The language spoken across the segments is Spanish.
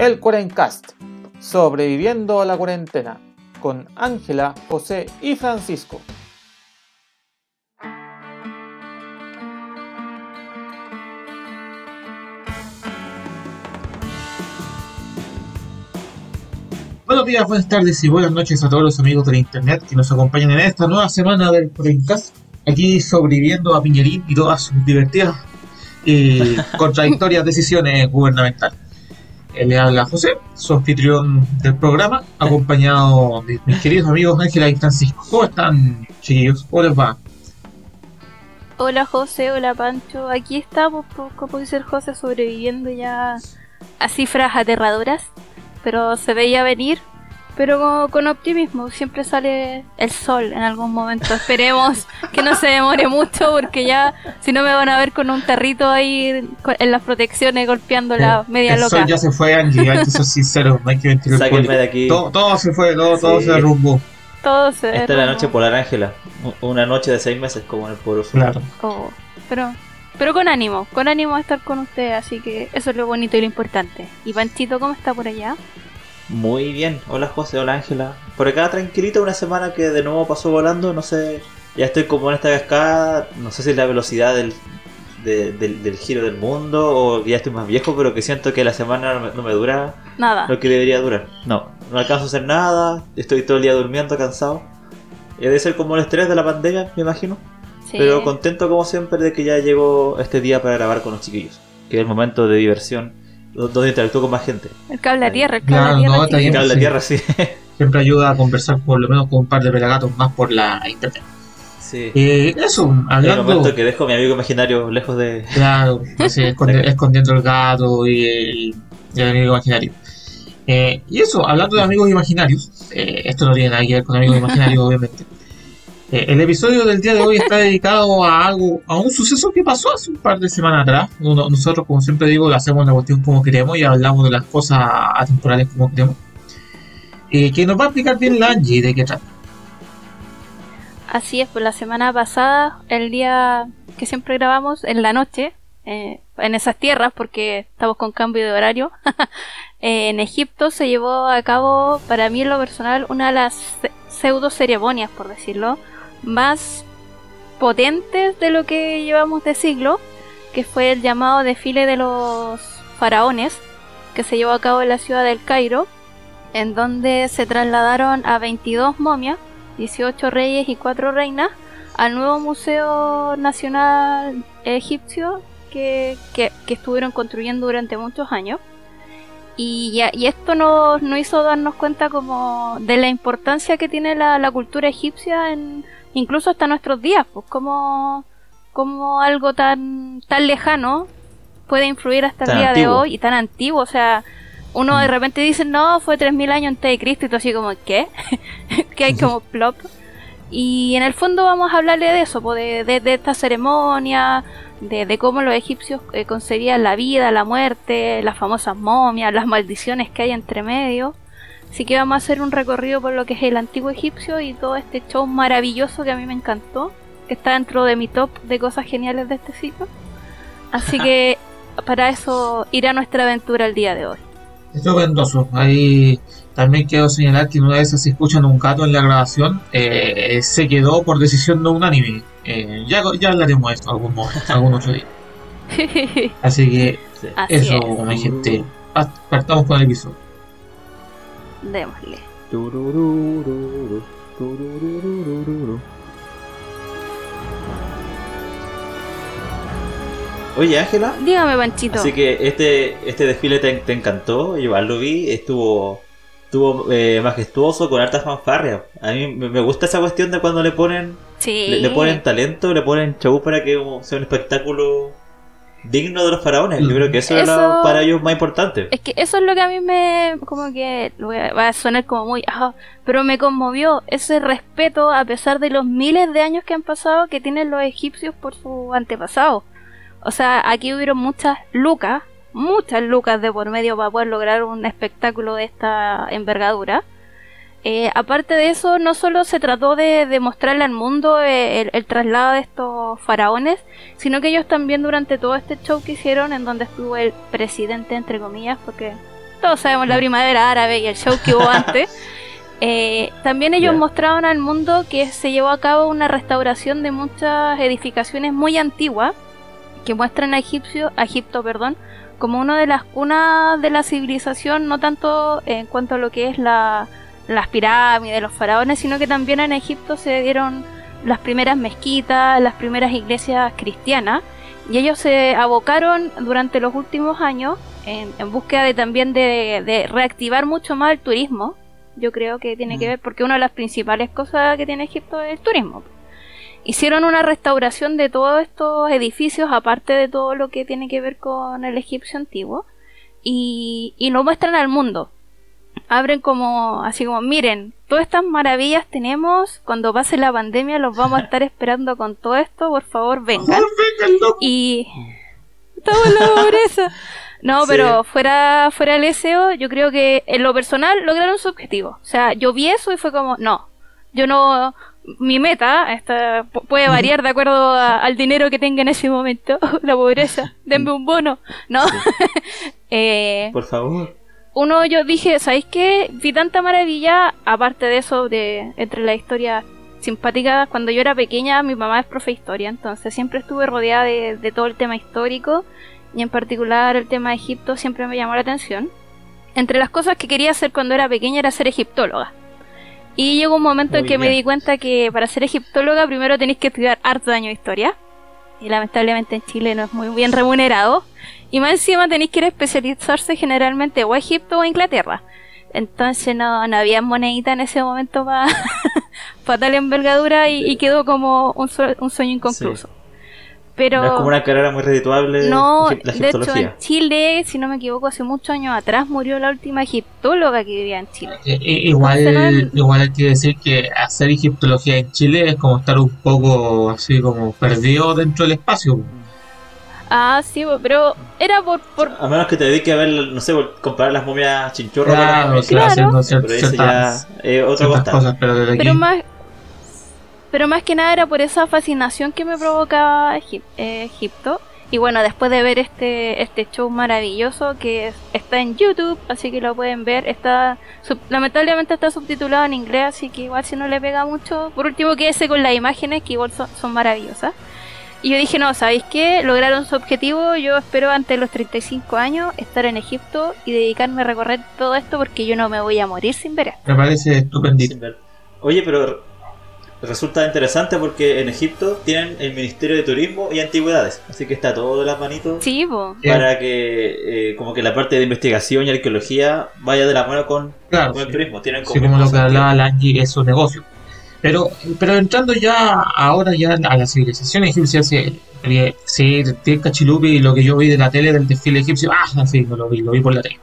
el Cuarencast, sobreviviendo a la cuarentena, con Ángela, José y Francisco. Buenos días, buenas tardes y buenas noches a todos los amigos del internet que nos acompañan en esta nueva semana del Cuarencast, aquí sobreviviendo a Piñerín y todas sus divertidas y contradictorias decisiones gubernamentales. Eh, le habla José, su anfitrión del programa, acompañado de mis queridos amigos Ángela y Francisco. ¿Cómo están, chiquillos? ¿Cómo les va? Hola José, hola Pancho. Aquí estamos, como dice el José, sobreviviendo ya a cifras aterradoras, pero se veía venir pero con, optimismo. Siempre sale el sol en algún momento. Esperemos que no se demore mucho porque ya, si no me van a ver con un tarrito ahí en las protecciones golpeando la media el loca. Sol ya se fue, Angie, hay que ser sincero, no hay que mentir. Sáquenme de aquí. Todo, todo, se fue, todo, Sí. todo se derrumbó. Todo se Esta es la noche polar, Ángela. Una noche de seis meses como en el Sur. Claro. Oh, pero, pero con ánimo, con ánimo de estar con ustedes, así que eso es lo bonito y lo importante. Y Panchito, ¿cómo está por allá? Muy bien. Hola José, hola Ángela. Por acá tranquilito, una semana que de nuevo pasó volando, no sé. Ya estoy como en esta cascada, no sé si es la velocidad del, de- del, del giro del mundo o ya estoy más viejo, pero que siento que la semana no me, no me dura Nada. lo que debería durar. No, no alcanzo a hacer nada, estoy todo el día durmiendo, cansado. Y debe ser como el estrés de la pandemia, me imagino. Sí. Pero contento como siempre de que ya llegó este día para grabar con los chiquillos. Que es el momento de diversión donde interactúo con más gente. El cable a tierra, el cable Claro, a tierra. no, está chiquillos. bien. Cable a tierra, sí. Siempre ayuda a conversar por lo menos con un par de pelagatos más por la internet. sí. Eh, eso, el hablando. momento que dejo a mi amigo imaginario lejos de... Claro, esconde- escondiendo el gato y el, y el amigo imaginario. Eh, y eso, hablando de amigos imaginarios, eh, esto no tiene nada que ver con amigos imaginarios, obviamente. Eh, el episodio del día de hoy está dedicado a algo, a un suceso que pasó hace un par de semanas atrás. Nosotros, como siempre digo, hacemos la cuestión como queremos y hablamos de las cosas atemporales como queremos. Eh, que nos va a explicar bien la Angie de qué trata. Así es, pues la semana pasada, el día que siempre grabamos, en la noche, eh, en esas tierras, porque estamos con cambio de horario, eh, en Egipto se llevó a cabo, para mí en lo personal, una de las pseudo ceremonias, por decirlo, más potentes de lo que llevamos de siglo, que fue el llamado desfile de los faraones, que se llevó a cabo en la ciudad del Cairo, en donde se trasladaron a 22 momias 18 reyes y 4 reinas al nuevo Museo Nacional Egipcio que, que- que estuvieron construyendo durante muchos años. Y, ya- y esto nos, nos hizo darnos cuenta como de la importancia que tiene la, la cultura egipcia en, incluso hasta nuestros días, pues como, como algo tan, tan lejano puede influir hasta el día antiguo. de hoy y tan antiguo, o sea, uno de Mm. repente dice, no, fue 3000 años antes de Cristo y tú así como, ¿qué? que hay como plop. Y en el fondo vamos a hablarle de eso, de, de, de esta ceremonia, de, de cómo los egipcios eh, concebían la vida, la muerte, las famosas momias, las maldiciones que hay entre medio. Así que vamos a hacer un recorrido por lo que es el antiguo egipcio y todo este show maravilloso que a mí me encantó, que está dentro de mi top de cosas geniales de este ciclo. Así que para eso irá nuestra aventura el día de hoy. Estupendoso. Ahí también quiero señalar que una vez se escuchan un gato en la grabación, eh, se quedó por decisión no unánime. Eh, ya, ya hablaremos de esto algún, momento, algún otro día. Así que Sí. Así eso, es, mi gente. Pa- Partamos con el episodio. démosle. Oye, Ángela, Dígame, Panchito. así que este, este desfile te, te encantó, yo igual lo vi, estuvo, estuvo eh, majestuoso, con harta fanfarria. A mí me, gusta esa cuestión de cuando le ponen, Sí. le, le ponen talento, le ponen show para que sea un espectáculo digno de los faraones. Yo creo que eso, era para ellos más importante. Es que eso es lo que a mí me. Como que. voy a- Va a sonar como muy. ah, pero me conmovió ese respeto a pesar de los miles de años que han pasado que tienen los egipcios por sus antepasados. O sea, aquí hubieron muchas lucas. Muchas lucas de por medio para poder lograr un espectáculo de esta envergadura. Eh, aparte de eso, no solo se trató de, de mostrarle al mundo eh, el, el traslado de estos faraones, sino que ellos también durante todo este show que hicieron, en donde estuvo el presidente, entre comillas, porque todos sabemos la primavera árabe y el show que hubo antes. Eh, también ellos Ya. mostraban al mundo que se llevó a cabo una restauración de muchas edificaciones muy antiguas que muestran a, Egipcio, a Egipto perdón, como una de las cunas de la civilización, no tanto en cuanto a lo que es la, las pirámides, los faraones, sino que también en Egipto se dieron las primeras mezquitas, las primeras iglesias cristianas, y ellos se abocaron durante los últimos años en, en búsqueda de también de, de reactivar mucho más el turismo. Yo creo que tiene que Mm. ver porque una de las principales cosas que tiene Egipto es el turismo. Hicieron una restauración de todos estos edificios, aparte de todo lo que tiene que ver con el egipcio antiguo, y, y lo muestran al mundo. Abren como, así como, miren, todas estas maravillas tenemos, cuando pase la pandemia los vamos a estar esperando con todo esto, por favor vengan. Y estamos en la pobreza. No, Sí. pero fuera, fuera del SEO, yo creo que en lo personal lograron su objetivo. O sea, yo vi eso y fue como, no, yo no, mi meta esta, pu- puede variar de acuerdo a- al dinero que tenga en ese momento, la pobreza, denme un bono, ¿no? Eh, Por favor. uno yo dije, ¿sabéis qué? Vi tanta maravilla, aparte de eso, de entre las historias simpáticas, cuando yo era pequeña, mi mamá es profe de historia, entonces siempre estuve rodeada de, de todo el tema histórico, y en particular el tema de Egipto siempre me llamó la atención. Entre las cosas que quería hacer cuando era pequeña era ser egiptóloga. Y llegó un momento en que me di cuenta que para ser egiptóloga primero tenéis que estudiar harto año de historia. Y lamentablemente en Chile no es muy bien remunerado. Y más encima tenéis que ir a especializarse generalmente o a Egipto o a Inglaterra. Entonces no, no había monedita en ese momento para tal envergadura y, y quedó como un, sue- un sueño inconcluso. Pero No es como una carrera muy redituable no, la de hecho en. Chile, si no me equivoco, hace muchos años atrás murió la última egiptóloga que vivía en Chile. Eh, eh, igual, no- igual hay que decir que hacer egiptología en Chile es como estar un poco así como perdido dentro del espacio. Ah, sí, pero era por... por A menos que te dediques a ver, no sé, comparar las momias chinchorro Claro, con las o sea, momias haciendo cier- Pero ya ciertas, es otra ciertas cosa. cosas, pero desde aquí. pero más pero más que nada era por esa fascinación que me provocaba Egip- eh, Egipto. Y bueno después de ver este este show maravilloso que es- está en YouTube así que lo pueden ver está sub- lamentablemente está subtitulado en inglés así que igual si no le pega mucho. Por último quédese con las imágenes que igual son, son maravillosas. Y yo dije no sabéis qué lograron su objetivo. Yo espero ante los 35 años estar en Egipto y dedicarme a recorrer todo esto porque yo no me voy a morir sin ver esto. Me parece ver. Oye, pero resulta interesante porque en Egipto tienen el Ministerio de Turismo y Antigüedades. Así que está todo de las manitos sí para que eh, como que la parte de investigación y arqueología vaya de la mano con, Claro, con el sí. turismo. Tienen Sí, como lo que hablaba Langi es su negocio. Pero, pero entrando ya ahora ya a la civilización egipcia, sí, eh, sí, tiene cachilupi y lo que yo vi de la tele del desfile egipcio, ah, sí, no lo vi, lo vi por la tele,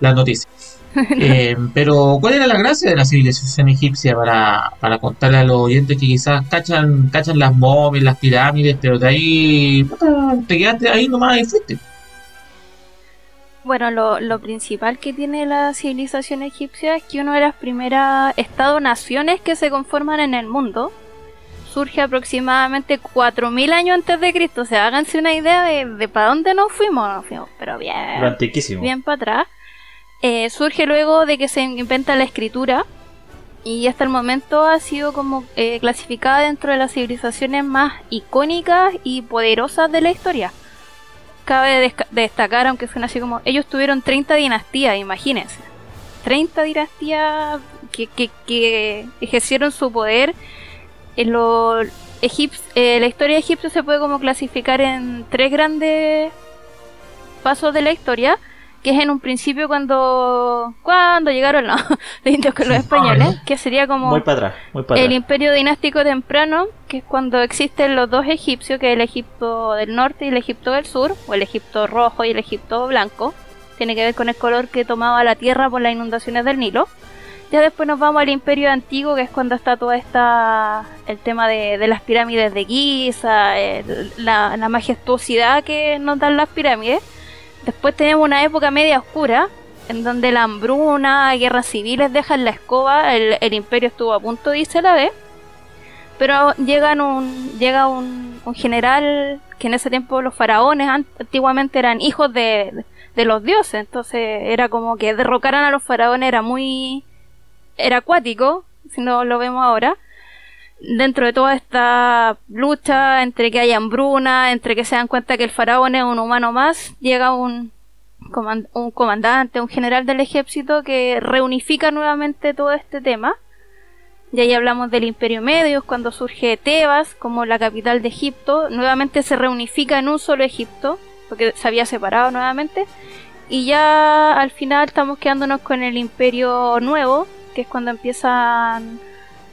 las noticias. Eh, pero, ¿cuál era la gracia de la civilización egipcia para, para contarle a los oyentes que quizás cachan, cachan las momias, las pirámides, pero de ahí puta, te quedaste ahí nomás y fuiste? Bueno, lo, lo principal que tiene la civilización egipcia es que uno de las primeras Estado-naciones que se conforman en el mundo surge aproximadamente 4.000 años antes de Cristo. O sea, háganse una idea de, de para dónde nos fuimos. Nos fuimos, pero bien, Lo antiquísimo. bien para atrás. Eh, surge luego de que se inventa la escritura y hasta el momento ha sido como eh, clasificada dentro de las civilizaciones más icónicas y poderosas de la historia. Cabe destacar, aunque suena así como, ellos tuvieron 30 dinastías, imagínense. 30 dinastías que, que- ejercieron su poder. En lo, eh, la historia de Egipto se puede como clasificar en tres grandes pasos de la historia, que es en un principio cuando cuando llegaron los, los indios con los españoles, que sería como Muy para atrás, muy para el atrás. imperio dinástico temprano, que es cuando existen los dos egipcios, que es el Egipto del norte y el Egipto del sur, o el Egipto rojo y el Egipto blanco. Tiene que ver con el color que tomaba la tierra por las inundaciones del Nilo. Ya después nos vamos al imperio antiguo, que es cuando está toda esta el tema de, de las pirámides de Giza, el- la, la majestuosidad que nos dan las pirámides. Después tenemos una época media oscura, en donde la hambruna, guerras civiles dejan la escoba, el, imperio estuvo a punto de irse la vez. Pero llegan un, llega un, un general que en ese tiempo los faraones antiguamente eran hijos de, de los dioses, entonces era como que derrocaran a los faraones era muy era acuático, si no lo vemos ahora. Dentro de toda esta lucha entre que hay hambruna, entre que se dan cuenta que el faraón es un humano más, llega un, un comandante, un general del ejército que reunifica nuevamente todo este tema. Y ahí hablamos del Imperio Medio, cuando surge Tebas como la capital de Egipto, nuevamente se reunifica en un solo Egipto, porque se había separado nuevamente. Y ya al final estamos quedándonos con el Imperio Nuevo, que es cuando empiezan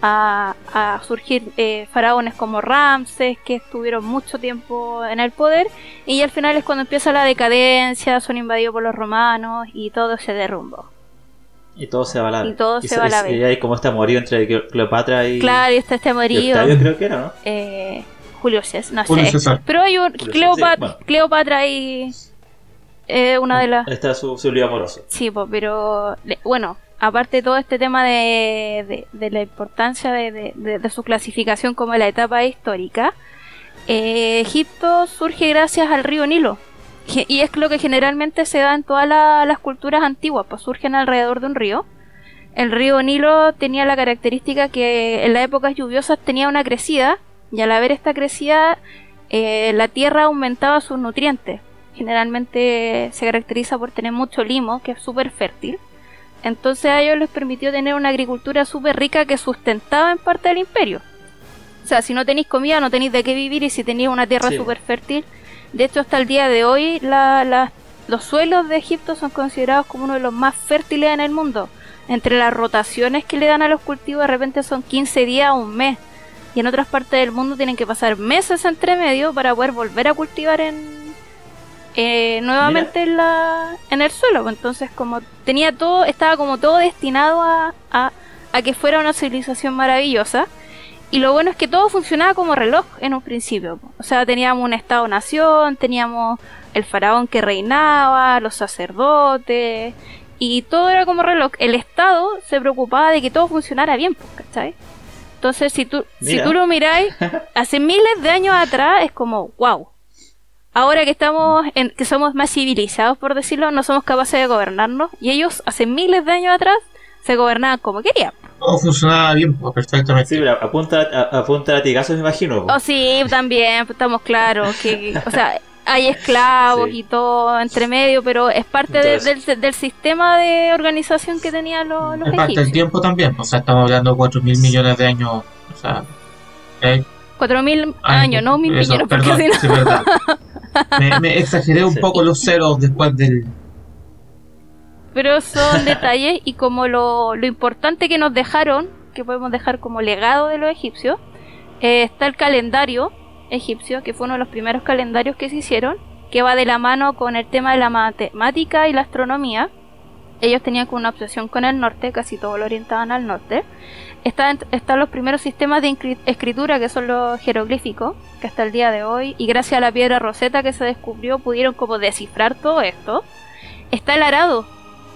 a, surgir eh, faraones como Ramses, que estuvieron mucho tiempo en el poder, y al final es cuando empieza la decadencia, son invadidos por los romanos y todo se derrumbó. Y todo se va a la Y todo se va a la Y hay como este amorío entre Cleopatra y. Claro, y está este amorío. creo que era, ¿no? Eh, Julio César, no sé. Pero hay un. Cleopatra, Cleopatra y. Eh, una de las. Está su, su lío amoroso. Sí, pues, pero. Bueno, aparte de todo este tema de, la importancia de, su clasificación como la etapa histórica, eh, Egipto surge gracias al río Nilo. Y es lo que generalmente se da en todas las culturas antiguas, pues surgen alrededor de un río. El río Nilo tenía la característica que en las épocas lluviosas tenía una crecida, y al haber esta crecida, eh, la tierra aumentaba sus nutrientes. Generalmente se caracteriza por tener mucho limo, que es súper fértil entonces a ellos les permitió tener una agricultura súper rica que sustentaba en parte del imperio. O sea, si no tenéis comida, no tenéis de qué vivir y si tenéis una tierra súper fértil. De hecho, hasta el día de hoy, los suelos de Egipto son considerados como uno de los más fértiles en el mundo. Entre las rotaciones que le dan a los cultivos, de repente son 15 días o un mes. Y en otras partes del mundo tienen que pasar meses entre medio para poder volver a cultivar en, eh, nuevamente en, la, en el suelo. Pues, entonces, como tenía todo, estaba como todo destinado a, a, que fuera una civilización maravillosa. Y lo bueno es que todo funcionaba como reloj en un principio. Pues. O sea, teníamos un Estado-nación, teníamos el faraón que reinaba, los sacerdotes, y todo era como reloj. El Estado se preocupaba de que todo funcionara bien, pues, ¿cachai? Entonces, si tú, si tú lo miráis, hace miles de años atrás es como, wow, ahora que estamos en, que somos más civilizados por decirlo no somos capaces de gobernarnos y ellos hace miles de años atrás se gobernaban como querían. Todo funcionaba bien pues, perfectamente. Sí pero apunta a, latigazos me imagino oh sí también pues, estamos claros que o sea hay esclavos y todo entre medio, pero es parte del, sistema de organización que tenían los, los Es parte del tiempo también, o sea, estamos hablando de 4 mil millones de años, o sea, Cuatro mil años, no mil millones, perdón, sí, me, exageré un poco los ceros después del... Pero son detalles y como lo, importante que nos dejaron, que podemos dejar como legado de los egipcios, eh, está el calendario egipcio, que fue uno de los primeros calendarios que se hicieron, que va de la mano con el tema de la matemática y la astronomía. Ellos tenían una obsesión con el norte, casi todo lo orientaban al norte. Están, están los primeros sistemas de escritura que son los jeroglíficos, que hasta el día de hoy, y gracias a la piedra roseta que se descubrió, pudieron como descifrar todo esto. Está el arado,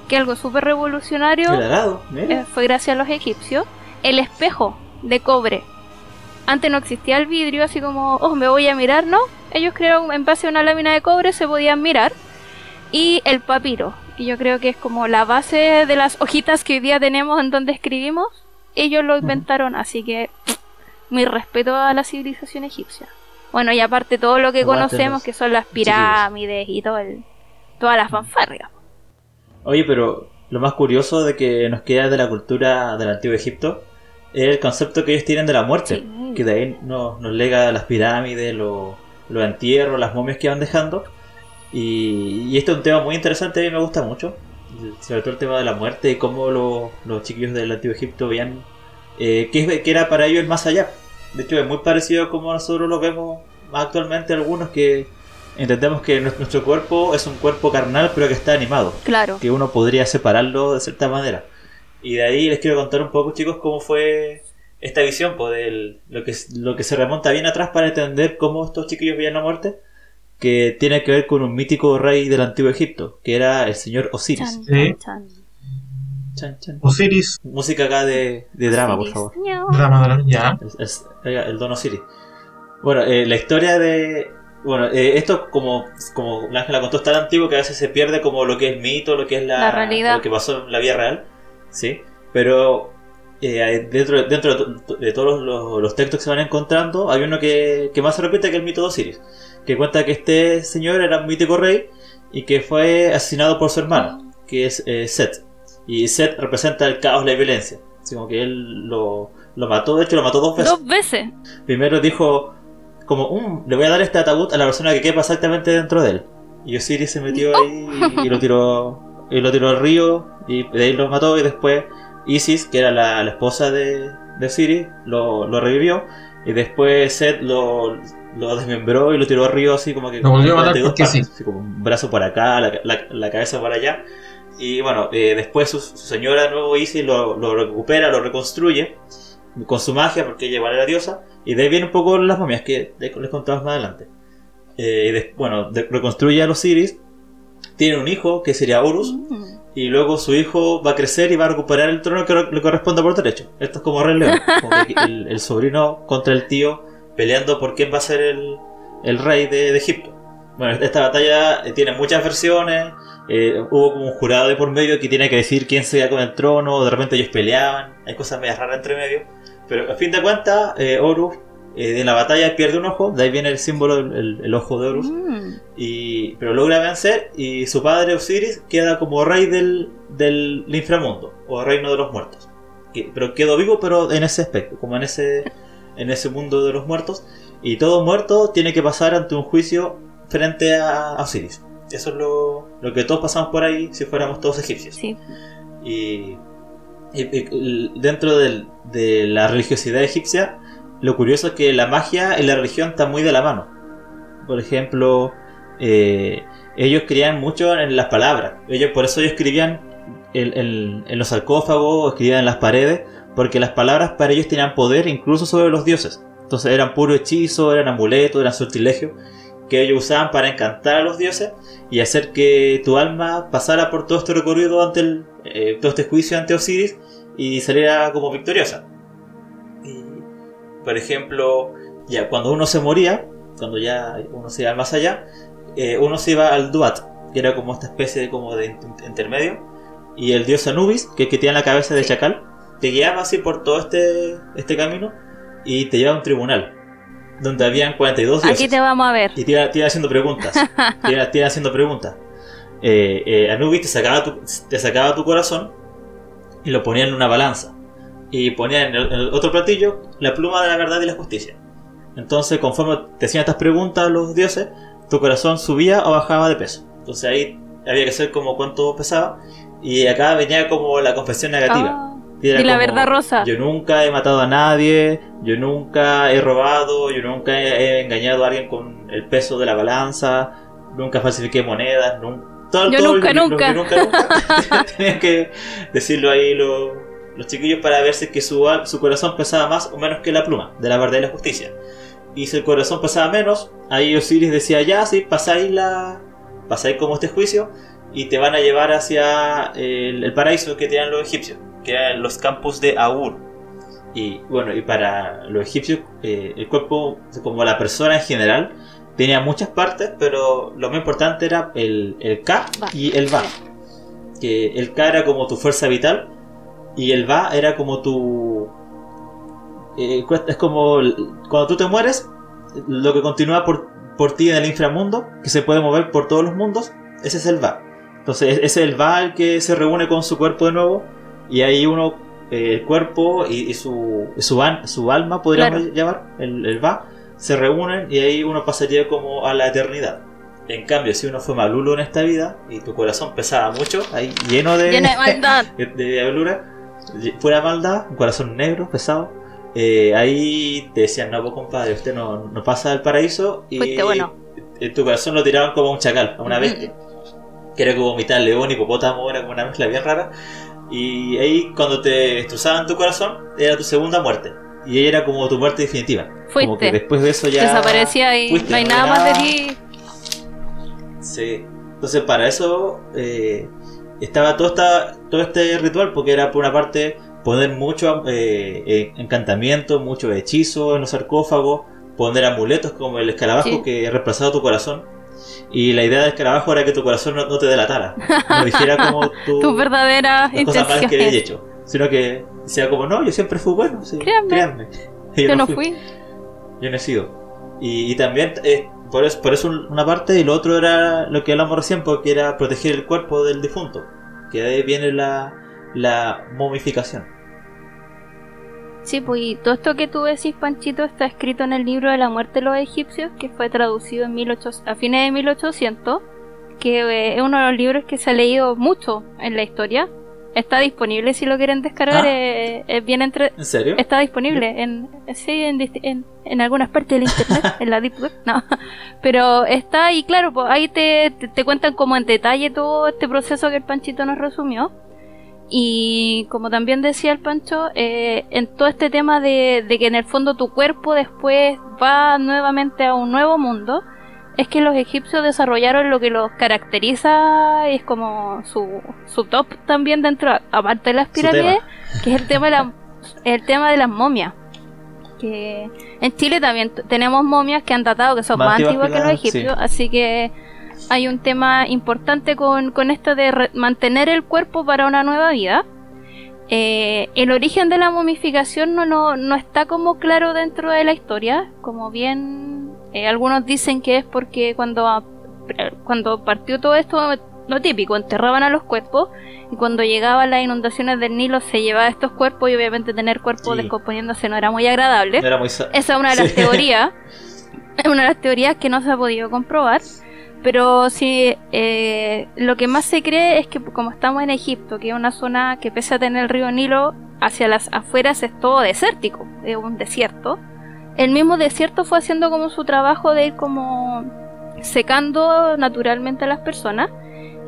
que es algo súper revolucionario. El arado, eh, fue gracias a los egipcios. El espejo de cobre. Antes no existía el vidrio, así como, oh, me voy a mirar, ¿no? Ellos crearon, en base a una lámina de cobre, se podían mirar. Y el papiro, que yo creo que es como la base de las hojitas que hoy día tenemos en donde escribimos ellos lo inventaron, así que mi respeto a la civilización egipcia. Bueno, y aparte todo lo que conocemos, que son las pirámides y todo el, todas las fanfarrias. Oye, pero lo más curioso de que nos queda de la cultura del antiguo Egipto es el concepto que ellos tienen de la muerte, que de ahí nos, nos lega las pirámides, los lo entierros, las momias que van dejando. Y, y esto es un tema muy interesante, a mí me gusta mucho sobre todo el tema de la muerte y cómo los chiquillos del antiguo Egipto veían eh, que, era para ellos el más allá. De hecho, es muy parecido a como nosotros lo vemos actualmente algunos que entendemos que nuestro cuerpo es un cuerpo carnal pero que está animado. Claro. Que uno podría separarlo de cierta manera. Y de ahí les quiero contar un poco, chicos, cómo fue esta visión, pues, lo, que, lo que se remonta bien atrás para entender cómo estos chiquillos veían la muerte que tiene que ver con un mítico rey del antiguo Egipto, que era el señor Osiris. Chan, chan. Osiris, Música acá de, de drama, por favor. drama, drama, ya. Es, es- el Don Osiris. Bueno, eh, la historia de. Bueno, eh, esto como, como Ángela contó es tan antiguo que a veces se pierde como lo que es mito, lo que es la, La realidad. lo que pasó en la vida real. ¿Sí? Pero eh, dentro, dentro de, to- de todos los, los textos que se van encontrando, hay uno que, que más se repite que el mito de Osiris. Que cuenta que este señor era un mítico rey y que fue asesinado por su hermano, que es eh, Set. Y Set representa el caos, la violencia. Así como que él lo, lo mató, de hecho lo mató dos veces. Dos veces. Primero dijo, como, "Um, le voy a dar este ataúd a la persona que quepa exactamente dentro de él. Y Osiris se metió ahí y, y lo tiró y lo tiró al río y de ahí lo mató y después Isis, que era la, la esposa de, de Osiris, lo, lo revivió y después Seth lo, lo desmembró y lo tiró al río así como que Lo volvió a matar porque partes, sí. así como un brazo por acá, la, la- la cabeza por allá. Y bueno, eh, después su, su señora de nuevo Isis lo, lo recupera, lo reconstruye con su magia, porque ella igual era diosa, y de ahí viene un poco las momias que les contamos más adelante. Eh, y de- bueno, de- reconstruye a los Osiris, tiene un hijo que sería Horus, Mm. y luego su hijo va a crecer y va a recuperar el trono que le corresponde por derecho. Esto es como Rey León, como que el, el sobrino contra el tío peleando por quién va a ser el, el rey de, de Egipto. Bueno, esta batalla tiene muchas versiones. eh, hubo como un jurado de por medio que tiene que decir quién se queda con el trono. De repente ellos peleaban. Hay cosas medias raras entre medio. Pero a fin de cuentas, eh, Horus eh, en la batalla pierde un ojo. De ahí viene el símbolo, el, el ojo de Horus. Mm. Y, pero logra vencer y su padre Osiris queda como rey del, del inframundo o reino de los muertos. Que- pero quedó vivo pero en ese aspecto, como en ese, en ese mundo de los muertos. Y todo muerto tiene que pasar ante un juicio frente a, Osiris. Eso es lo, lo que todos pasamos por ahí si fuéramos todos egipcios. Sí. Y, y- y- y dentro del- de la religiosidad egipcia, lo curioso es que la magia y la religión están muy de la mano. Por ejemplo, eh, ellos creían mucho en las palabras. Ellos por eso ellos escribían en, en- en los sarcófagos, escribían en las paredes, porque las palabras para ellos tenían poder incluso sobre los dioses. Entonces eran puro hechizo, eran amuletos, eran sortilegios que ellos usaban para encantar a los dioses y hacer que tu alma pasara por todo este recorrido ante el, eh, todo este juicio ante Osiris y saliera como victoriosa. Y, por ejemplo, ya cuando uno se moría, cuando ya uno se iba más allá, eh, uno se iba al Duat, que era como esta especie de, como de in- intermedio, y el dios Anubis, que, que tiene la cabeza de chacal, te guiaba así por todo este, este camino y te llevaba a un tribunal, donde habían 42 dioses. Aquí te vamos a ver. Y te iba, te iba haciendo preguntas. te, iba, te iba haciendo preguntas. Eh, eh, Anubis te sacaba, tu, te sacaba tu corazón y lo ponía en una balanza. Y ponía en el, en el otro platillo la pluma de la verdad y la justicia. Entonces, conforme te hacían estas preguntas los dioses, tu corazón subía o bajaba de peso. Entonces ahí había que saber como cuánto pesaba. Y acá venía como la confesión negativa. Ah, Y la como, verdad rosa. Yo nunca he matado a nadie, yo nunca he robado, yo nunca he, he engañado a alguien con el peso de la balanza, nunca falsifiqué monedas, nun- todo, Yo todo nunca, lo- nunca. que nunca, nunca. Tenían que decirlo ahí lo- los chiquillos para ver si es que su, su corazón pesaba más o menos que la pluma de la verdad y la justicia. Y si el corazón pesaba menos, ahí Osiris decía, ya, sí, pasáis la pasáis como este juicio y te van a llevar hacia el, el paraíso que tenían los egipcios, que eran los campos de Aur. Y bueno, y para los egipcios, eh, el cuerpo, como la persona en general, tenía muchas partes, pero lo más importante era el, el Ka y el Va. Que el Ka era como tu fuerza vital y el Va era como tu. eh, es como el- cuando tú te mueres, lo que continúa por, por ti en el inframundo, que se puede mover por todos los mundos, ese es el Va. Entonces, ese es el Va el que se reúne con su cuerpo de nuevo, y ahí uno, eh, el cuerpo y, y su, su, an- su alma, podríamos Claro. llamar, el, el Va, se reúnen y ahí uno pasaría como a la eternidad. En cambio, si uno fue malulo en esta vida y tu corazón pesaba mucho, ahí lleno de, Llena de maldad. de, de diablura, fuera maldad, un corazón negro, pesado, eh, ahí te decían, no, pues compadre, usted no, no pasa al paraíso y bueno. en tu corazón lo tiraban como a un chacal, a una Mm. bestia, que era como mitad león, hipopótamo, era como una mezcla bien rara, y ahí cuando te destrozaban tu corazón, era tu segunda muerte, y ahí era como tu muerte definitiva. Como que Fuiste. después de eso ya... Desaparecía y fuiste, no hay nada más de ti. Sí. Entonces para eso, eh, estaba todo, esta, todo este ritual porque era por una parte poner mucho eh, eh, encantamiento, mucho hechizo en los sarcófagos, poner amuletos como el escarabajo Sí. que reemplazaba tu corazón. Y la idea del escarabajo era que tu corazón no, no te delatara, no dijera como tu, Tus verdaderas las cosas malas que habías hecho, sino que decía como no, yo siempre fui bueno, sí, Créanme. Yo no fui. yo no he sido. Y, y también, eh, por, eso, por eso una parte, y lo otro era lo que hablamos recién, porque era proteger el cuerpo del difunto. Que de ahí viene la, la momificación. Sí, pues y todo esto que tú decís, Panchito, está escrito en el libro de la muerte de los egipcios, que fue traducido en 1800 a fines de 1800, que eh, es uno de los libros que se ha leído mucho en la historia. Está disponible si lo quieren descargar, Ah. eh, es bien entre... ¿En serio? Está disponible en, sí, en, en, en algunas partes del internet, en la deep web, no. Pero está y claro, pues ahí te, te, te cuentan como en detalle todo este proceso que el Panchito nos resumió. Y como también decía el Pancho, eh, en todo este tema de, de que en el fondo tu cuerpo después va nuevamente a un nuevo mundo, es que los egipcios desarrollaron lo que los caracteriza, y es como su, su top también dentro, aparte de las pirámides, que es el tema de, la, el tema de las momias. Que en Chile también tenemos momias que han datado que son Más más antiguas que los sí. egipcios, así que hay un tema importante con, con esto de re- mantener el cuerpo para una nueva vida. Eh, el origen de la momificación no, no, no está como claro dentro de la historia, como bien eh, algunos dicen que es porque cuando, a- cuando partió todo esto, lo típico, enterraban a los cuerpos y cuando llegaban las inundaciones del Nilo se llevaba estos cuerpos y obviamente tener cuerpos Sí. descomponiéndose no era muy agradable. No era muy sa- Esa es una de las Sí. teorías. Es una de las teorías que no se ha podido comprobar. Pero sí, eh, lo que más se cree es que como estamos en Egipto, que es una zona que pese a tener el río Nilo, hacia las afueras es todo desértico, es un desierto. El mismo desierto fue haciendo como su trabajo de ir como secando naturalmente a las personas.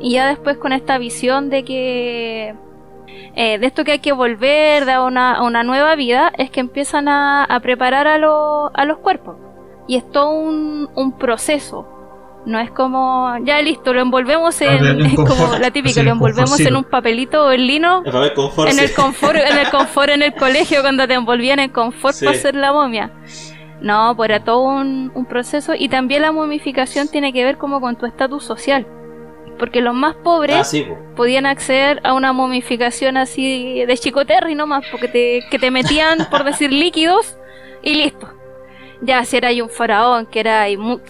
Y ya después con esta visión de que eh, de esto que hay que volver a una, nueva vida, es que empiezan a, preparar a, lo- a los cuerpos. Y es todo un proceso. No es como, ya listo, lo envolvemos en, Claro, en es como confort, la típica, sí, lo en envolvemos en un papelito o en lino, El papel confort, en sí. el confort, en el confort en el colegio cuando te envolvían en confort Sí. para hacer la momia. No, pues era todo un, un proceso y también la momificación tiene que ver como con tu estatus social. Porque los más pobres Ah, sí, po. podían acceder a una momificación así de chicoterri nomás, porque te, que te metían, por decir, líquidos y listo. Ya, si era ahí un faraón, que era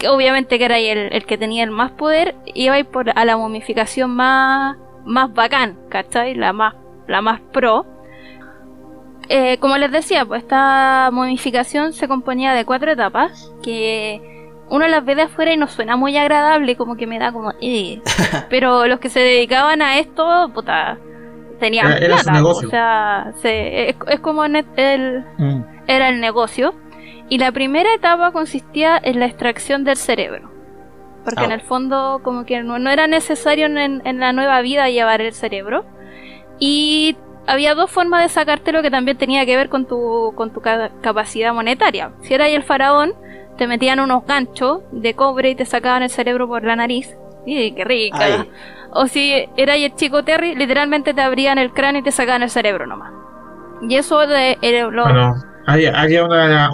obviamente que era ahí el, el que tenía el más poder, iba a ir por, a la momificación más, más bacán, ¿cachai? La más, la más pro. Eh, como les decía, pues esta momificación se componía de cuatro etapas, que uno las ve de afuera y no suena muy agradable, como que me da como... "Eh". Pero los que se dedicaban a esto, puta, tenían Era- era su plata, negocio. o sea, se- es, es como el, Mm. era el negocio. Y la primera etapa consistía en la extracción del cerebro. Porque Ah. en el fondo como que no, no era necesario en, en la nueva vida llevar el cerebro. Y había dos formas de sacártelo que también tenía que ver con tu, con tu ca- capacidad monetaria. Si era el faraón, te metían unos ganchos de cobre y te sacaban el cerebro por la nariz. ¡Y qué rica! Ay. O si era el chico Terry, literalmente te abrían el cráneo y te sacaban el cerebro nomás. Y eso de, era lo- Bueno, hay, había una,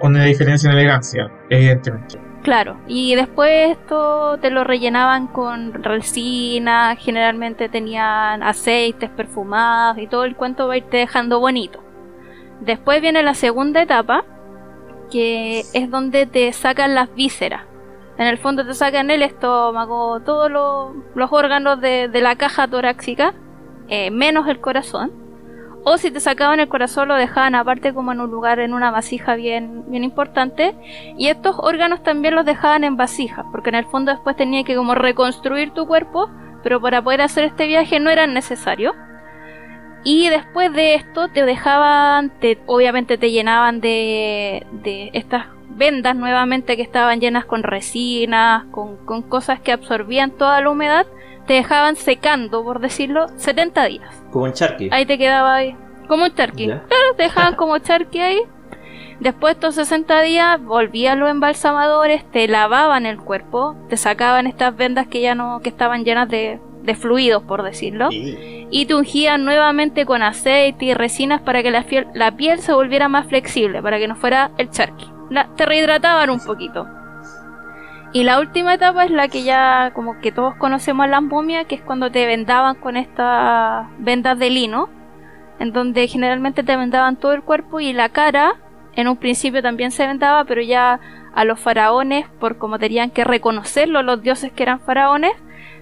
una, diferencia en elegancia, evidentemente. Claro, y después esto te lo rellenaban con resina, generalmente tenían aceites perfumados y todo el cuento va a irte dejando bonito. Después viene la segunda etapa, que es donde te sacan las vísceras. En el fondo te sacan el estómago, todos los, órganos de, de la caja torácica, eh, menos el corazón. O si te sacaban el corazón lo dejaban aparte como en un lugar, en una vasija bien, bien importante. Y estos órganos también los dejaban en vasijas, porque en el fondo después tenía que como reconstruir tu cuerpo, pero para poder hacer este viaje no era necesario. Y después de esto te dejaban, te, obviamente te llenaban de, de estas vendas nuevamente que estaban llenas con resinas, con, con cosas que absorbían toda la humedad, te dejaban secando, por decirlo, 70 días. Como un charqui. Ahí te quedaba ahí, como un charqui. Ya. Claro, te dejaban como charqui ahí. Después de estos 60 días volvían los embalsamadores, te lavaban el cuerpo, te sacaban estas vendas que ya no, que estaban llenas de, de fluidos, por decirlo, y te ungían nuevamente con aceite y resinas para que la, la piel se volviera más flexible, para que no fuera el charqui. te rehidrataban un poquito. Y la última etapa es la que ya como que todos conocemos la momia, que es cuando te vendaban con estas vendas de lino, en donde generalmente te vendaban todo el cuerpo y la cara, en un principio también se vendaba, pero ya a los faraones, por como tenían que reconocerlo los dioses que eran faraones,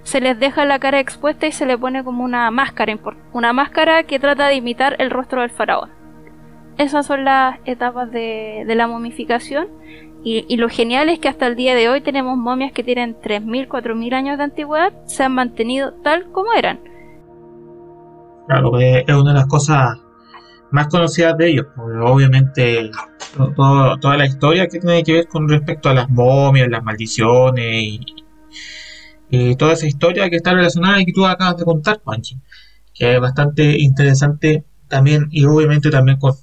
se les deja la cara expuesta y se le pone como una máscara, una máscara que trata de imitar el rostro del faraón. Esas son las etapas de, la momificación y, lo genial es que hasta el día de hoy tenemos momias que tienen 3.000, 4.000 años de antigüedad, se han mantenido tal como eran. Claro, es una de las cosas más conocidas de ellos. Obviamente, toda la historia que tiene que ver con respecto a las momias, las maldiciones y, toda esa historia que está relacionada y que tú acabas de contar, Panchi, que es bastante interesante también y obviamente también con,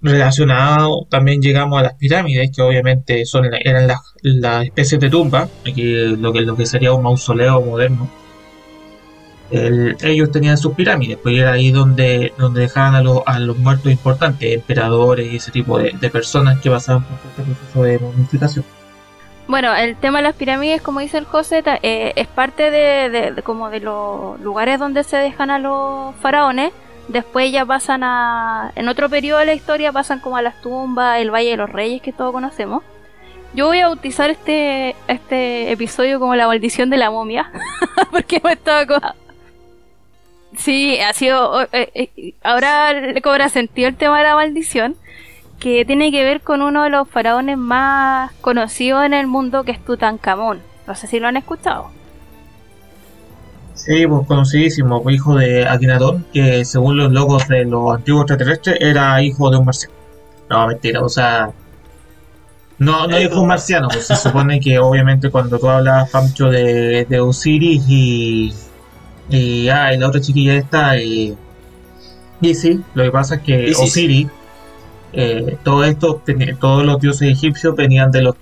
relacionado también llegamos a las pirámides que obviamente son eran las, las especies de tumba lo que lo que sería un mausoleo moderno ellos tenían sus pirámides, pues era ahí donde, donde dejaban a, a los muertos importantes, emperadores y ese tipo de, personas que pasaban por este proceso de momificación. Bueno, el tema de las pirámides, como dice el José, eh, es parte de, como de los lugares donde se dejan a los faraones. Después ya pasan a, en otro periodo de la historia, pasan como a las tumbas, el Valle de los Reyes que todos conocemos. Yo voy a bautizar este, este episodio como la maldición de la momia, porque me estaba Sí, ha sido. Eh, eh, ahora le cobra sentido el tema de la maldición, que tiene que ver con uno de los faraones más conocidos en el mundo, que es Tutankamón. No sé si lo han escuchado. Sí, pues conocidísimo, pues, hijo de Akinatón, que según los logos de los antiguos extraterrestres era hijo de un marciano. No, mentira, o sea. No, no hijo de un marciano, pues se supone que obviamente cuando tú hablas, Pancho, de, de Osiris y y, ah, y la otra chiquilla está. Y, y sí, lo que pasa es que Osiris, eh, todo esto, todos los dioses egipcios venían de los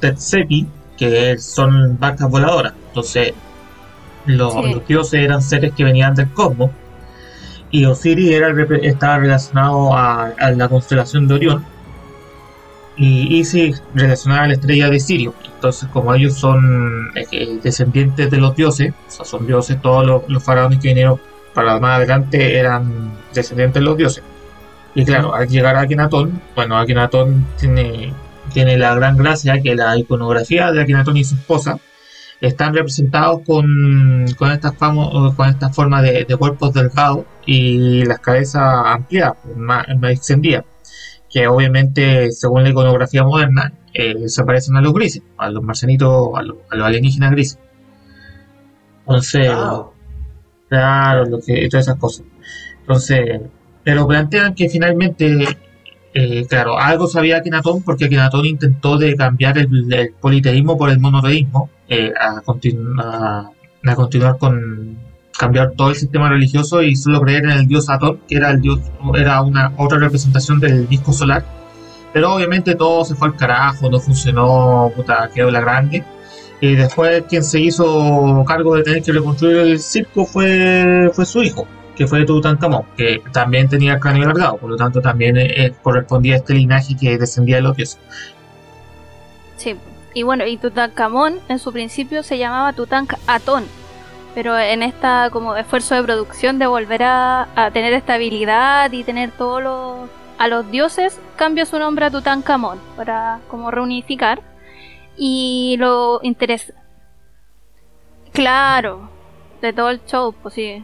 Tetsepi, que son barcas voladoras. Entonces, los, dioses eran seres que venían del cosmos. Y Osiris era, estaba relacionado a, la constelación de Orión. Y Isis relacionada a la estrella de Sirio. Entonces, como ellos son eh, descendientes de los dioses, o sea, son dioses, todos los, faraones que vinieron para más adelante eran descendientes de los dioses. Y claro, al llegar a Akenatón, bueno, Akenatón tiene, tiene la gran gracia que la iconografía de Akenatón y su esposa están representados con, con estas con esta forma de, cuerpos delgados y las cabezas ampliadas, más, más extendidas, que obviamente según la iconografía moderna eh, se parecen a los grises, a los marcianitos, a, los, alienígenas grises. Entonces, claro, lo que, todas esas cosas. Entonces, pero plantean que finalmente, eh, claro, algo sabía Akenatón porque Akenatón intentó de cambiar el, politeísmo por el monoteísmo, eh, a, a, continuar con cambiar todo el sistema religioso y solo creer en el dios Atón, que era el dios, era una otra representación del disco solar pero obviamente todo se fue al carajo, no funcionó, puta, quedó la grande. Y después quien se hizo cargo de tener que reconstruir el circo fue, fue su hijo, que fue Tutankamón, que también tenía el cráneo alargado, por lo tanto también eh, correspondía a este linaje que descendía de los dioses. Sí, y bueno, y Tutankamón en su principio se llamaba Tutank-Atón, pero en esta como esfuerzo de producción de volver a, tener estabilidad y tener todos los a los dioses cambia su nombre a Tutankamón para como reunificar y lo interesa. Claro de todo el show pues sí.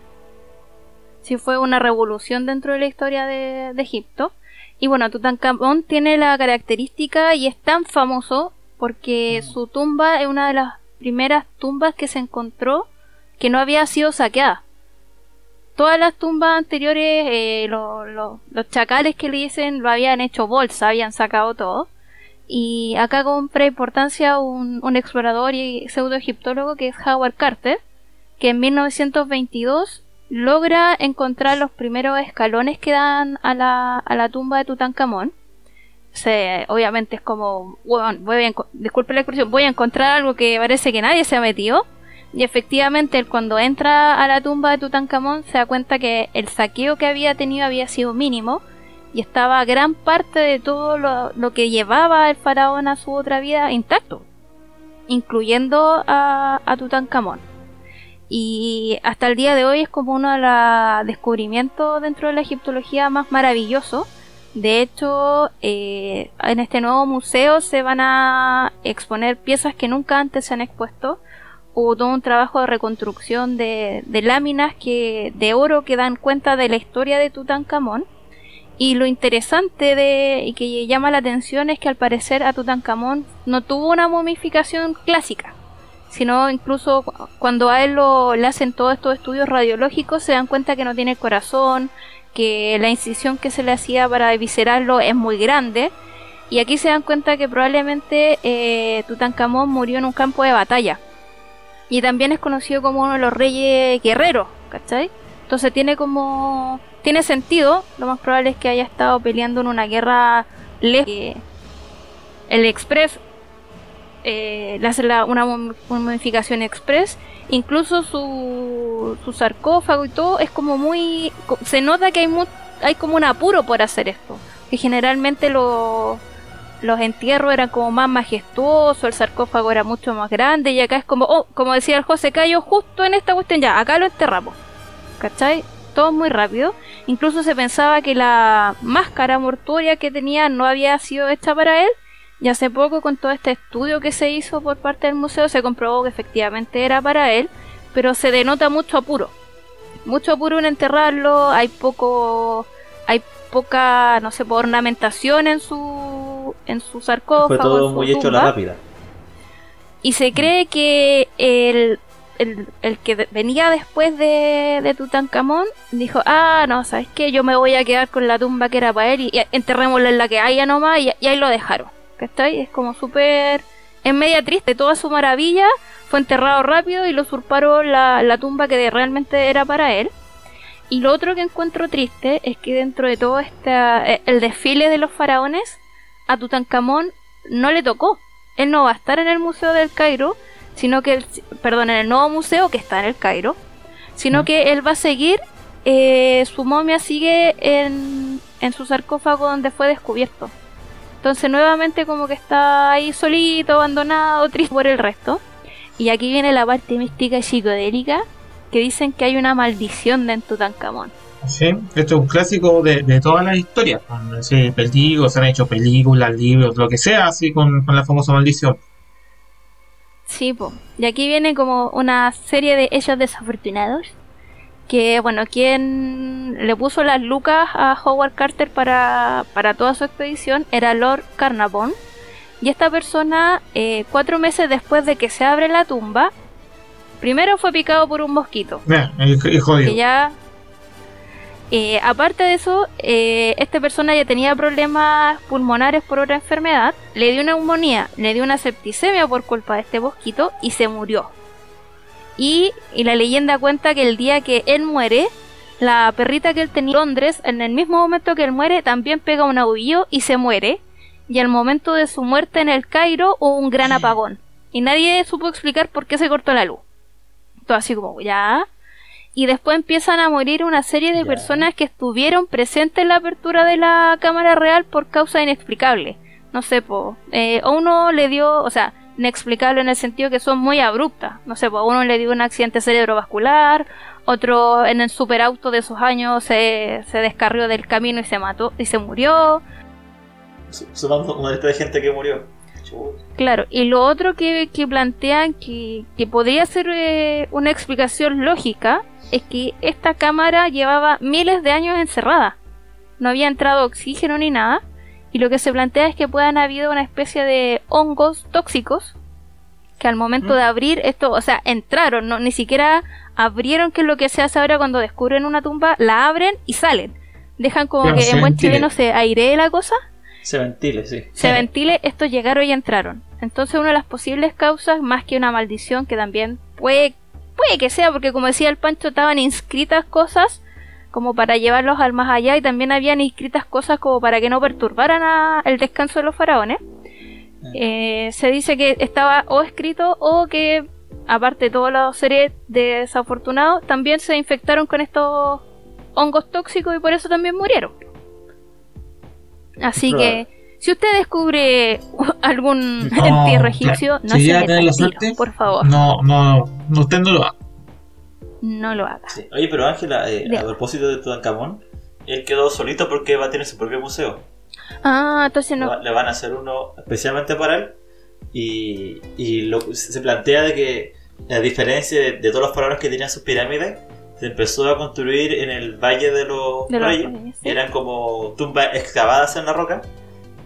Sí fue una revolución dentro de la historia de, Egipto. Y bueno Tutankamón tiene la característica y es tan famoso porque su tumba es una de las primeras tumbas que se encontró que no había sido saqueada todas las tumbas anteriores, eh, los chacales que le dicen lo habían hecho bolsa, habían sacado todo. Y acá compra importancia un, un explorador y pseudo egiptólogo que es Howard Carter, que en 1922 logra encontrar los primeros escalones que dan a la, a la tumba de Tutankamón. Se, obviamente es como, voy a, disculpe la expresión, voy a encontrar algo que parece que nadie se ha metido Y efectivamente, él cuando entra a la tumba de Tutankamón se da cuenta que el saqueo que había tenido había sido mínimo y estaba gran parte de todo lo, que llevaba el faraón a su otra vida intacto, incluyendo a, a Tutankamón. Y hasta el día de hoy es como uno de los descubrimientos dentro de la egiptología más maravilloso. De hecho, eh, en este nuevo museo se van a exponer piezas que nunca antes se han expuesto. Hubo todo un trabajo de reconstrucción de, láminas que, de oro que dan cuenta de la historia de Tutankamón y lo interesante de y que llama la atención es que al parecer a Tutankamón no tuvo una momificación clásica, sino incluso cuando a él lo, le hacen todos estos estudios radiológicos se dan cuenta que no tiene corazón, que la incisión que se le hacía para eviscerarlo es muy grande. Y aquí se dan cuenta que probablemente eh, Tutankamón murió en un campo de batalla. Y también es conocido como uno de los reyes guerreros, ¿cachai? Entonces tiene como tiene sentido. Lo más probable es que haya estado peleando en una guerra lejos. El Express eh, le hace una modificación Express. Incluso su, sarcófago y todo es como muy. Se nota que hay, hay como un apuro por hacer esto. Que generalmente los entierros eran como más majestuosos, el sarcófago era mucho más grande y acá es como, oh, como decía el José Cayo, justo en esta cuestión ya, acá lo enterramos. ¿Cachai? Todo muy rápido. Incluso se pensaba que la máscara mortuoria que tenía no había sido hecha para él. Y hace poco, con todo este estudio que se hizo por parte del museo, se comprobó que efectivamente era para él, pero se denota mucho apuro. Mucho apuro en enterrarlo, hay poco. hay poca, no sé, ornamentación en su. en su sarcófago. Fue todo muy hecho a la rápida. Y se cree que el el, que venía después de, de Tutankamón dijo, ah, no, ¿sabes qué? Yo me voy a quedar con la tumba que era para él y, enterrémosla en la que haya nomás y, y ahí lo dejaron. ¿Cachai? Es como súper... Es media triste, toda su maravilla fue enterrado rápido y lo usurparon la, la tumba que realmente era para él. Y lo otro que encuentro triste es que dentro de todo este, el desfile de los faraones, a Tutankamón no le tocó. Él no va a estar en el Museo del Cairo, sino que, perdón, en el nuevo museo que está en el Cairo, sino que él va a seguir, eh, su momia sigue en, en su sarcófago donde fue descubierto. Entonces nuevamente como que está ahí solito, abandonado, triste por el resto. Y aquí viene la parte mística y psicodélica, que dicen que hay una maldición de Tutankamón. Sí, esto es un clásico de, de todas las historias. se han hecho películas, libros, lo que sea, así con la famosa maldición. Sí, y aquí viene como una serie de ellos desafortunados. Que, bueno, quien le puso las lucas a Howard Carter para, para toda su expedición era Lord Carnarvon. Y esta persona, eh, cuatro meses después de que se abre la tumba, primero fue picado por un mosquito. Que ya eh, aparte de eso, eh, esta persona ya tenía problemas pulmonares por otra enfermedad, le dio neumonía, le dio una septicemia por culpa de este mosquito y se murió. Y, la leyenda cuenta que el día que él muere, la perrita que él tenía en Londres, en el mismo momento que él muere, también pega un aullido y se muere. Y al momento de su muerte en el Cairo hubo un gran apagón. Y nadie supo explicar por qué se cortó la luz. Todo así como, ya y después empiezan a morir una serie de personas que estuvieron presentes en la apertura de la cámara real por causa inexplicable. No sé, po, eh, uno le dio, o sea, inexplicable en el sentido que son muy abruptas. No sé, po, uno le dio un accidente cerebrovascular, otro en el superauto de esos años se, se descarrió del camino y se mató y se murió. Sumamos como de gente que murió. Claro, y lo otro que, que plantean que, que podría ser eh, una explicación lógica es que esta cámara llevaba miles de años encerrada. No había entrado oxígeno ni nada. Y lo que se plantea es que puedan habido una especie de hongos tóxicos que al momento mm. de abrir esto, o sea, entraron, no, ni siquiera abrieron, que es lo que se hace ahora cuando descubren una tumba, la abren y salen. Dejan como que en buen chileno se airee la cosa. Se ventile, sí. Se ventile, estos llegaron y entraron. Entonces una de las posibles causas, más que una maldición, que también puede Puede que sea, porque como decía el Pancho, estaban inscritas cosas como para llevarlos al más allá y también habían inscritas cosas como para que no perturbaran el descanso de los faraones. Eh, se dice que estaba o escrito o que aparte de todos los seres desafortunados, también se infectaron con estos hongos tóxicos y por eso también murieron. Así que, si usted descubre algún No, entierro egipcio, no si se a meta la tiro, por favor, No, no, no, usted no lo. No lo haga. Sí. Oye, pero Ángela, eh, a propósito de Tutankamón, él quedó solito porque va a tener su propio museo. Ah, entonces no. Le van a hacer uno especialmente para él. Y, y lo- se plantea de que, a diferencia de, de todos los faraones que tenían sus pirámides, se empezó a construir en el Valle de los De los Reyes. Reyes, sí. Eran como tumbas excavadas en la roca.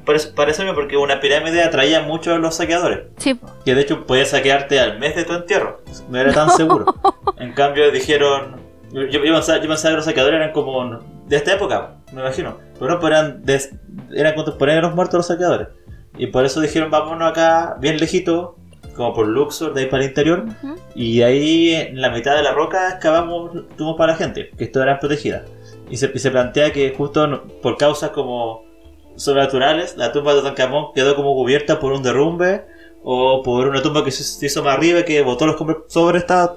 Para eso porque una pirámide atraía mucho a los saqueadores. Sí. Que de hecho podías saquearte al mes de tu entierro. No era tan seguro. en cambio dijeron... Yo, yo pensaba, yo pensaba que los saqueadores eran como de esta época, me imagino. Pero no, pues eran, de- eran contemporáneos muertos los saqueadores. Y por eso dijeron, vámonos acá, bien lejito, como por Luxor, de ahí para el interior. Y ahí en la mitad de la roca excavamos tumbas para la gente, que esto eran protegidas. Y se, y se plantea que justo por causas como sobrenaturales, la tumba de Tutankamón quedó como cubierta por un derrumbe o por una tumba que se hizo más arriba y que botó los escombros sobre esta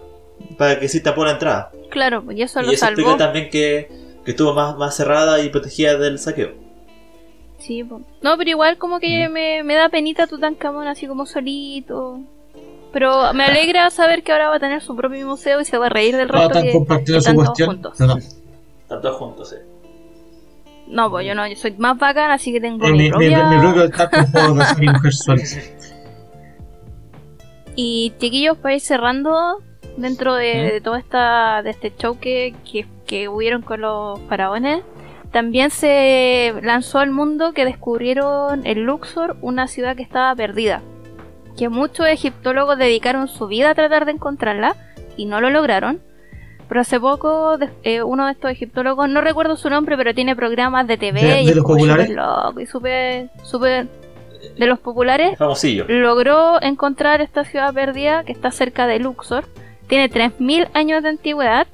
para que sí tapó la entrada. Claro, y eso y lo eso explica también que, que estuvo más, más cerrada y protegida del saqueo. Sí, po. No, pero igual como que Mm. me, me da penita Tutankamón así como solito. Pero me alegra saber que ahora va a tener su propio museo y se va a reír del están que compartiendo su están todos juntos. No, no. Están todos juntos, sí. No, pues yo no, yo soy más bacana, así que tengo mi, Mi, mi, propia... mi propio juego mujer suelta. Y chiquillos, para ir cerrando, dentro de, ¿Mm? de todo esta, de este show que, que, que hubieron con los faraones, también se lanzó al mundo que descubrieron en Luxor una ciudad que estaba perdida. Que muchos egiptólogos dedicaron su vida a tratar de encontrarla y no lo lograron. Pero hace poco de- eh, uno de estos egiptólogos, no recuerdo su nombre, pero tiene programas de TV ¿De- y de es los populares? súper loco y súper, súper de los populares Famosillo. logró encontrar esta ciudad perdida que está cerca de Luxor. Tiene 3.000 años de antigüedad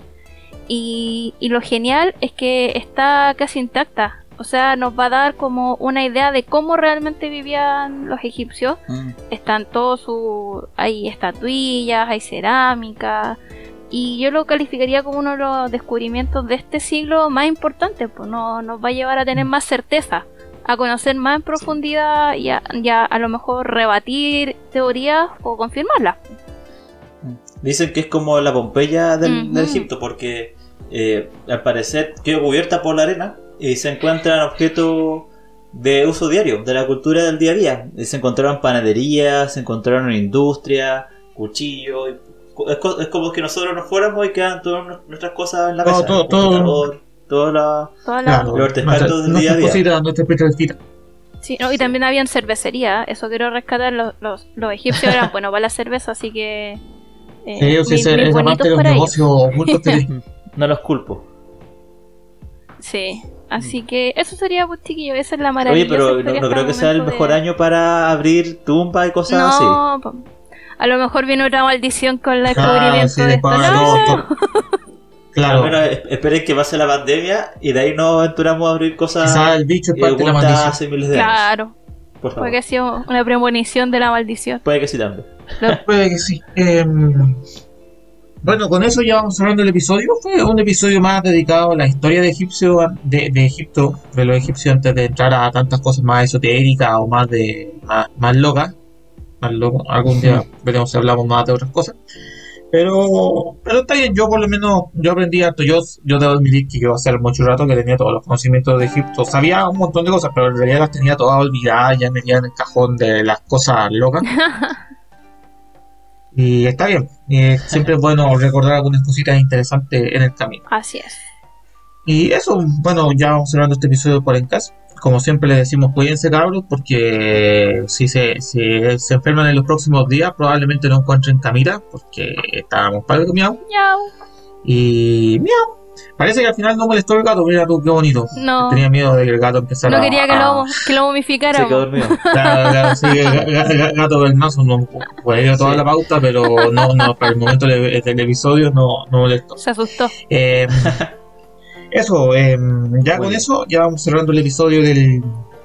y, y lo genial es que está casi intacta. O sea, nos va a dar como una idea de cómo realmente vivían los egipcios. Mm. Están todos sus... Hay estatuillas, hay cerámica. Y yo lo calificaría como uno de los descubrimientos de este siglo más importantes. Pues no, nos va a llevar a tener más certeza. A conocer más en profundidad y a, y a- a lo mejor rebatir teorías o confirmarlas. Dicen que es como la Pompeya del, Egipto, porque eh, al parecer quedó cubierta por la arena y se encuentran objetos de uso diario, de la cultura del día a día. Y se encontraron panaderías, se encontraron industria, cuchillos. Es, co- es como que nosotros nos fuéramos y quedan todas nu- nuestras cosas en la Todo, mesa. todo, el todo. computador, toda la- Claro, Los artefactos del día a día. Sí, no, y también habían cervecería, eso quiero rescatar, los, los, los egipcios eran buenos para la cerveza, así que... eh, Sí, sí, mis- esa parte de los negocios ocultos. No los culpo. Sí, así que eso sería, pues, chiquillo, esa es la maravilla. Oye, pero no, no creo que sea el mejor año para abrir tumbas y cosas así. No, po. A lo mejor viene otra maldición con el Ah, descubrimiento sí, de esto. No, Al Claro, menos esperen que pase la pandemia y de ahí nos aventuramos a abrir cosas quizás el bicho es parte de la maldición. hace miles de años. Claro, Por favor. puede que ha sido una premonición de la maldición. Puede que sí también. Puede que sí. Em, bueno, con eso ya vamos cerrando el episodio. Fue un episodio más dedicado a la historia de, Egipcio, de, de Egipto, de los egipcios, antes de entrar a tantas cosas más esotéricas o más de más, más locas. Algún día veremos si hablamos más de otras cosas. Pero, pero está bien, yo por lo menos, yo aprendí harto, yo, yo debo admitir que yo hace mucho rato que tenía todos los conocimientos de Egipto, sabía un montón de cosas, pero en realidad las tenía todas olvidadas, ya metían en el cajón de las cosas locas. Y está bien, siempre es bueno recordar algunas cositas interesantes en el camino. Así es. Y eso, bueno, ya vamos cerrando este episodio por en casa. Como siempre les decimos, cuídense cabros, porque si se, si se enferman en los próximos días, probablemente no encuentren camita, porque estábamos para miau. Miau. Y miau. Parece que al final no molestó el gato, mira tú qué bonito. No, Tenía miedo de que el gato empezara no quería que a- lo, que lo Se momificáramos. quedó dormido. Claro, claro, sí, ga- ga- ga- gato del mazo no puede ir a toda Sí. la pauta, pero no, no, para el momento del del episodio no, no molestó. Se asustó. Eh, eso, eh, ya con eso ya vamos cerrando el episodio del,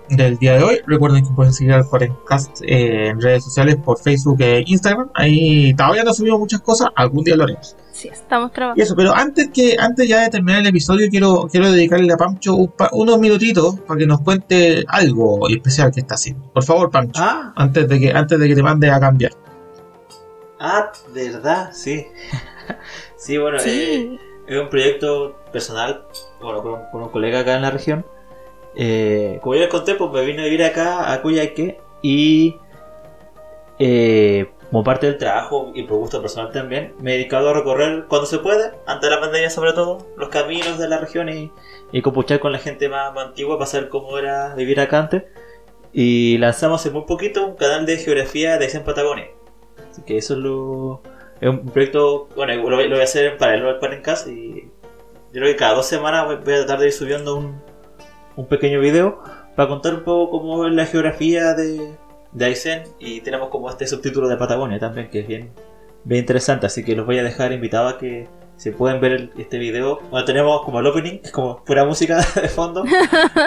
del día de hoy. Recuerden que pueden seguir al Cuarencast eh, en redes sociales por Facebook e Instagram. Ahí todavía no subimos muchas cosas, algún día lo haremos. Sí, estamos Y trabajando. eso, pero antes que antes ya de terminar el episodio, quiero, quiero dedicarle a Pancho un pa- unos minutitos para que nos cuente algo especial que está haciendo. Por favor, Pancho, Ah, antes de que antes de que te mande a cambiar. ah, de verdad, sí. sí, bueno, eh, Sí. Es un proyecto personal, bueno, con, con un colega acá en la región. Eh, como ya les conté, pues me vine a vivir acá, a Coyhaique, y eh, como parte del trabajo y por gusto personal también, me he dedicado a recorrer cuando se puede, antes de la pandemia sobre todo, los caminos de la región y, y compuchar con la gente más, más antigua para saber cómo era vivir acá antes. Y lanzamos hace muy poquito un canal de geografía de en Patagonia. Así que eso es lo... Es un proyecto, bueno, lo, lo voy a hacer en paralelo al Parencast y yo creo que cada dos semanas voy a tratar de ir subiendo un, un pequeño video para contar un poco cómo es la geografía de, de Aysén y tenemos como este subtítulo de Patagonia también que es bien, bien interesante, así que los voy a dejar invitados a que se pueden ver el- este video. Bueno, tenemos como el opening, que es como pura música de fondo.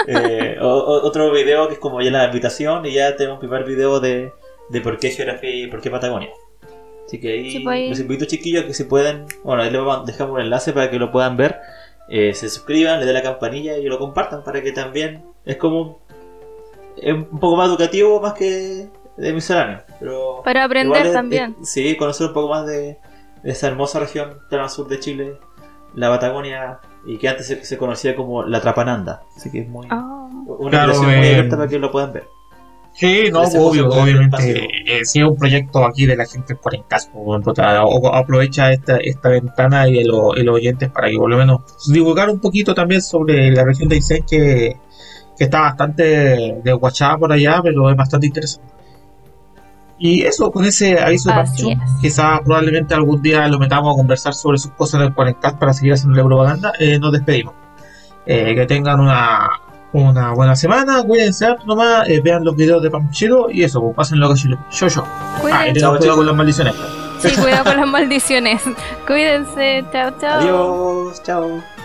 Eh, otro video que es como ya la invitación y ya tenemos un primer video de, de por qué geografía y por qué Patagonia. Así que ahí Sí, pues ahí- los invito chiquillos que si pueden, bueno, ahí les vamos a- dejamos un enlace para que lo puedan ver, eh, se suscriban, le den la campanilla y lo compartan para que también es como es un poco más educativo más que de misceláneo, pero Para aprender es- también. es- sí, conocer un poco más de, de esa hermosa región tan sur de Chile, la Patagonia y que antes se, se conocía como la Trapananda, así que es muy Ah. una Claro, muy abierta para que lo puedan ver. Sí, no, obvio, obviamente. Eh, si es un proyecto aquí de la gente por en caso, o aprovecha esta, esta ventana y, lo- y los oyentes para que por lo menos divulgar un poquito también sobre la región de Aysén que, que está bastante desguachada por allá, pero es bastante interesante. Y eso, con ese aviso de es. quizás probablemente algún día lo metamos a conversar sobre sus cosas en el Cuarencast para seguir haciendo la propaganda, eh, nos despedimos. Eh, que tengan una, una buena semana, cuídense harto nomás, eh, vean los videos de Panchito y eso, pues pásenlo que yo, yo, yo. Ah, y tengan cuidado con las maldiciones. Sí, cuidado con las maldiciones. Cuídense. Chao, chao. Adiós, chao.